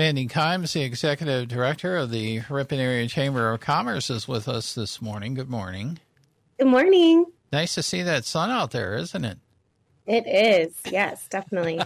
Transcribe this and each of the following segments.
Mandy Kimes, the executive director of the Ripon Area Chamber of Commerce, is with us this morning. Good morning. Good morning. Nice to see that sun out there, isn't it? It is. Yes, definitely.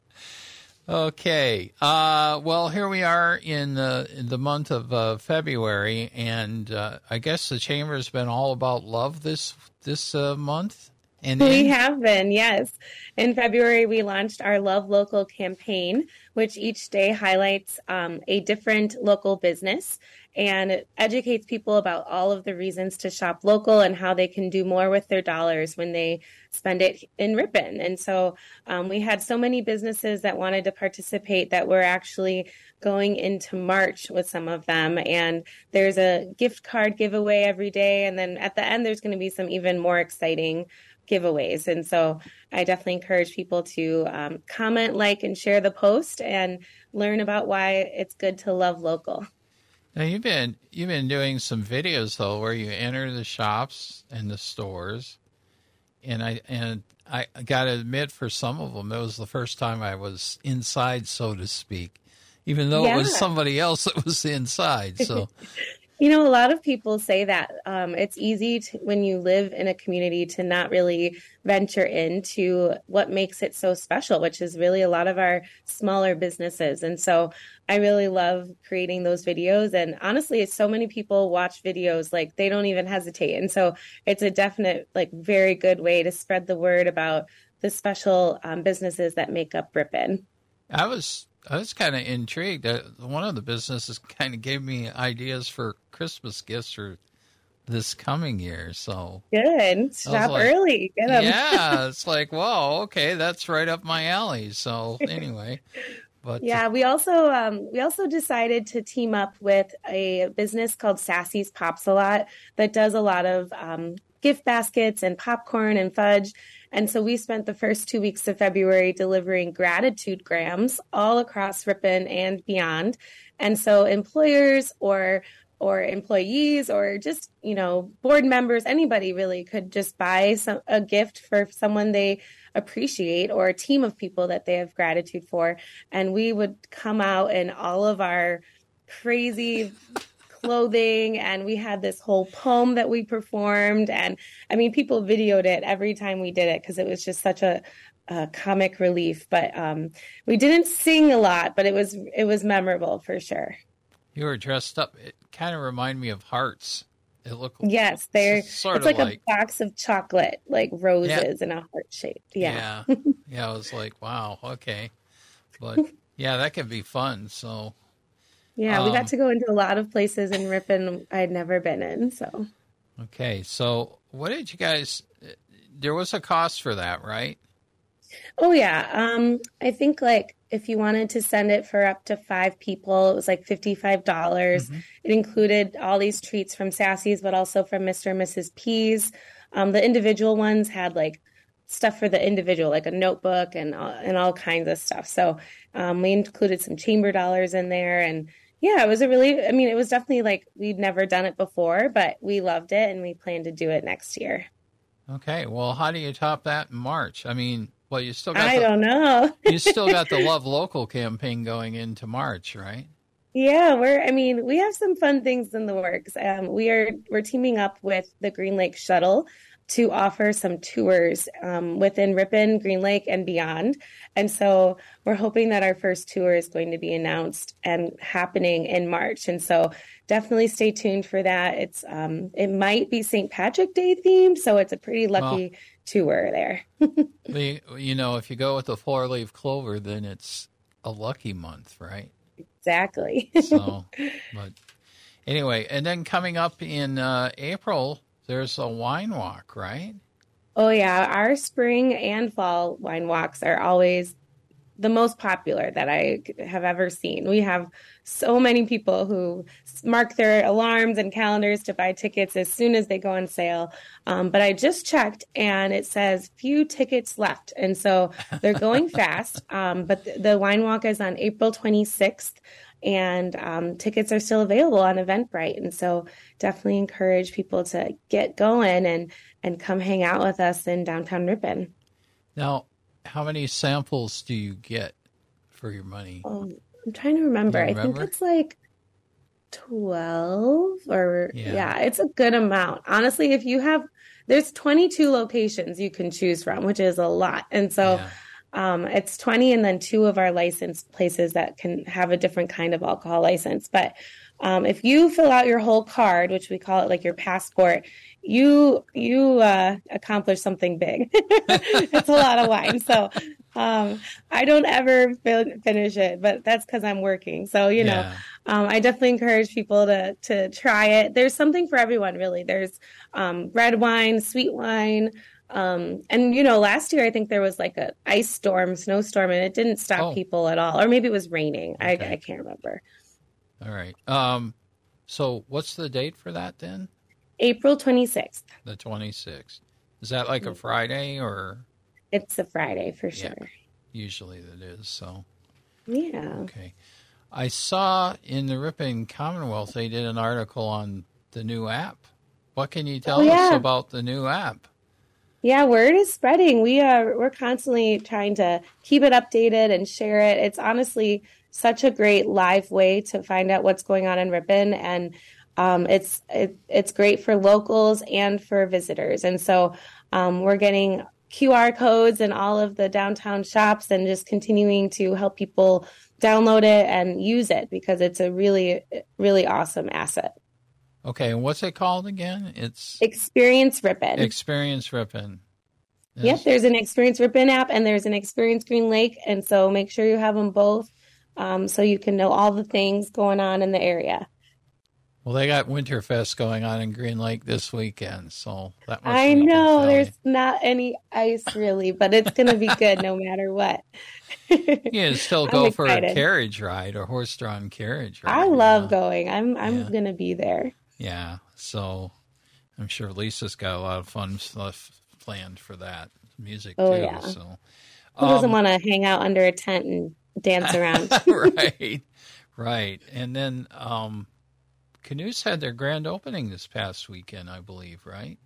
okay. Uh, well, here we are in the in the month of uh, February, and uh, I guess the chamber has been all about love this this uh, month. And we have been, yes. In February, we launched our Love Local campaign, which each day highlights um, a different local business and educates people about all of the reasons to shop local and how they can do more with their dollars when they spend it in Ripon. And so um, we had so many businesses that wanted to participate that we're actually going into March with some of them. And there's a gift card giveaway every day. And then at the end, there's going to be some even more exciting giveaways. And so I definitely encourage people to um, comment, like, and share the post and learn about why it's good to love local. Now you've been you've been doing some videos though where you enter the shops and the stores, and I and I got to admit for some of them it was the first time I was inside, so to speak, even though yeah. it was somebody else that was inside. So You know, a lot of people say that um, it's easy to, when you live in a community to not really venture into what makes it so special, which is really a lot of our smaller businesses. And so I really love creating those videos. And honestly, so many people watch videos like they don't even hesitate. And so it's a definite, like, very good way to spread the word about the special um, businesses that make up Ripon. I was I was kind of intrigued. one of the businesses kind of gave me ideas for Christmas gifts for this coming year. So good. Stop like, early. Get them. Yeah, it's like, whoa, okay, that's right up my alley. So anyway, but yeah, we also um, we also decided to team up with a business called Sassy's Pops a lot that does a lot of um, gift baskets and popcorn and fudge. And so we spent the first two weeks of February delivering gratitude grams all across Ripon and beyond. And so employers or or employees or just you know board members anybody really could just buy some, a gift for someone they appreciate or a team of people that they have gratitude for and we would come out in all of our crazy clothing and we had this whole poem that we performed. And i mean people videoed it every time we did it because it was just such a, a comic relief. But um, we didn't sing a lot but it was it was memorable for sure. You were dressed up. It kind of reminded me of hearts. It looked yes they're sort it's like, like, a box of chocolate like roses yeah. in a heart shape. Yeah. Yeah. Yeah i was like wow okay. But yeah that could be fun so yeah, we got um, to go into a lot of places in Ripon I'd never been in. So, okay. So, what did you guys? There was a cost for that, right? Oh yeah. Um, I think like if you wanted to send it for up to five people, it was like fifty-five dollars. Mm-hmm. It included all these treats from Sassy's, but also from Mr. and Mrs. P's. Um, the individual ones had like stuff for the individual, like a notebook and uh, and all kinds of stuff. So um, we included some chamber dollars in there, and yeah, it was a really, I mean, it was definitely like we'd never done it before, but we loved it and we plan to do it next year. Okay. Well, how do you top that in March? I mean, well, you still got I the, don't know. you still got the Love Local campaign going into March, right? Yeah, we're I mean, we have some fun things in the works. Um, we are we're teaming up with the Green Lake Shuttle to offer some tours um, within Ripon, Green Lake, and beyond. And so we're hoping that our first tour is going to be announced and happening in March. And so definitely stay tuned for that. It's um, it might be St. Patrick Day themed, so it's a pretty lucky well, tour there. you know, if you go with the four leaf clover, then it's a lucky month, right? Exactly. so, but anyway, and then coming up in uh, April there's a wine walk, right? Oh, yeah. Our spring and fall wine walks are always the most popular that I have ever seen. We have so many people who mark their alarms and calendars to buy tickets as soon as they go on sale. Um, but I just checked and it says few tickets left. And so they're going fast. Um, but the, the wine walk is on April 26th and um, tickets are still available on Eventbrite. And so definitely encourage people to get going and and come hang out with us in downtown Ripon. Now, how many samples do you get for your money? Um, I'm trying to remember. You I think it's like 12 or Yeah. yeah. it's a good amount. Honestly, if you have there's 22 locations you can choose from, which is a lot. And so Yeah. Um, it's 20 and then two of our licensed places that can have a different kind of alcohol license. But um, if you fill out your whole card, which we call it like your passport, you you uh, accomplish something big. it's a lot of wine. So um, I don't ever fin- finish it, but that's because I'm working. So you know, Yeah. um, I definitely encourage people to to try it. There's something for everyone, really. There's um, red wine, sweet wine, um, and you know, last year I think there was like a ice storm, snowstorm, and it didn't stop Oh. people at all. Or maybe it was raining. Okay. I, I can't remember. All right. Um, so what's the date for that then? April 26th. The 26th. Is that like a Friday or It's a Friday for Yeah. sure. usually it is? So, Yeah. okay. I saw in the Ripon Commonwealth they did an article on the new app. What can you tell Oh, us about the new app? Yeah, word is spreading. We are we're constantly trying to keep it updated and share it. It's honestly such a great live way to find out what's going on in Ripon, and um, it's it, it's great for locals and for visitors. And so um, we're getting QR codes in all of the downtown shops, and just continuing to help people download it and use it because it's a really really awesome asset. Okay, and what's it called again? It's Experience Ripon. Experience Ripon. Yep, there's an Experience Ripon app and there's an Experience Green Lake. And so make sure you have them both um, so you can know all the things going on in the area. Well, they got Winterfest going on in Green Lake this weekend, so that must I know there's not any ice really, but it's going to be good no matter what. You can still I'm go for a carriage ride or horse-drawn carriage ride. I you love know? going. I'm I'm Yeah. going to be there. Yeah, so I'm sure Lisa's got a lot of fun stuff planned for that music Oh, too. yeah. So, Who doesn't Um, want to hang out under a tent and dance around? right, right, and then um, Canoes had their grand opening this past weekend, I believe. Right?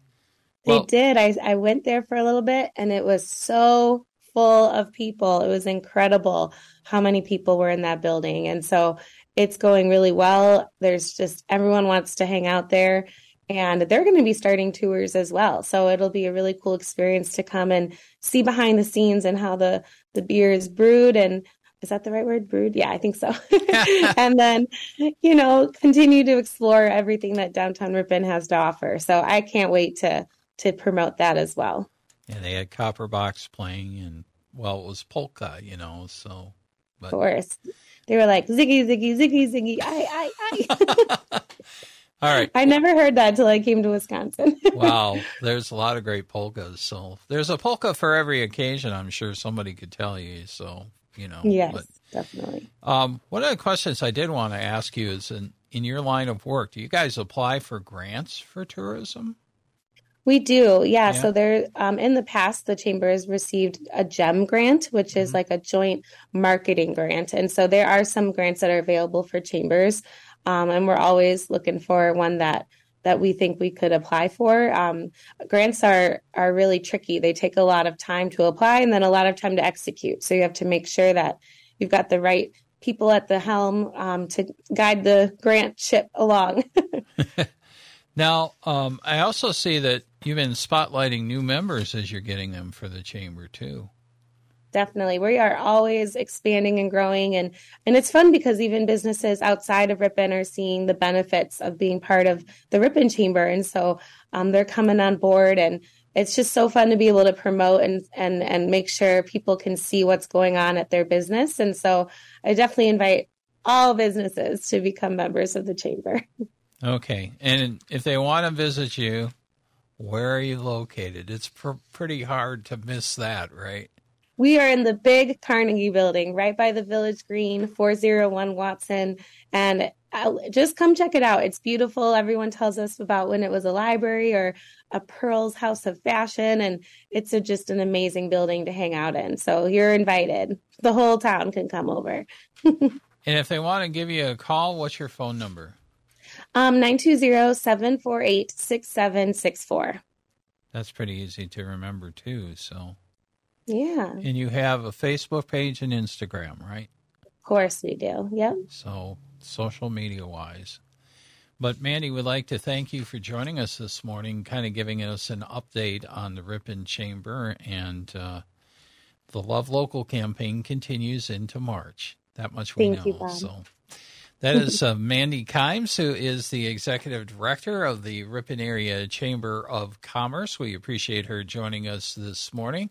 They Well- did. I I went there for a little bit and it was so full of people. It was incredible how many people were in that building. And so it's going really well. There's just everyone wants to hang out there and they're going to be starting tours as well. So it'll be a really cool experience to come and see behind the scenes and how the the beer is brewed and is that the right word brewed? Yeah, I think so. and then, you know, continue to explore everything that downtown Ripon has to offer. So I can't wait to to promote that as well. And they had Copper Box playing, and well, it was polka, you know. So, Of course. They were like ziggy ziggy ziggy ziggy I I I. all right. I never heard that till I came to Wisconsin. wow, there's a lot of great polkas. So there's a polka for every occasion. I'm sure somebody could tell you. So you know. yes, But, definitely. um, one of the questions I did want to ask you is in in your line of work, do you guys apply for grants for tourism? We do, yeah. Yeah. So there, um, in the past, the chamber has received a JEM grant, which is Mhm. like a joint marketing grant, and so there are some grants that are available for chambers, um, and we're always looking for one that that we think we could apply for. Um, grants are are really tricky; they take a lot of time to apply, and then a lot of time to execute. So you have to make sure that you've got the right people at the helm um, to guide the grant ship along. Now, um, I also see that you've been spotlighting new members as you're getting them for the chamber too. Definitely. We are always expanding and growing and and it's fun because even businesses outside of Ripon are seeing the benefits of being part of the Ripon Chamber and so um, they're coming on board and it's just so fun to be able to promote and and and make sure people can see what's going on at their business and so I definitely invite all businesses to become members of the chamber. Okay, and if they want to visit you, where are you located? It's pr- pretty hard to miss that, right? We are in the big Carnegie building right by the Village Green, 401 Watson. And uh, just come check it out. It's beautiful. Everyone tells us about when it was a library or a Pearl's House of Fashion. And it's a, just an amazing building to hang out in. So you're invited. The whole town can come over. And if they want to give you a call, what's your phone number? Um, 920 748 6764. That's pretty easy to remember too. So, Yeah. and you have a Facebook page and Instagram, right? Of course we do. Yep. So social media wise. But Mandy would like to thank you for joining us this morning, kind of giving us an update on the Ripon Chamber and uh, the Love Local campaign continues into March. That much we Thank know. you. So that is uh, Mandy Kimes, who is the executive director of the Ripon Area Chamber of Commerce. We appreciate her joining us this morning.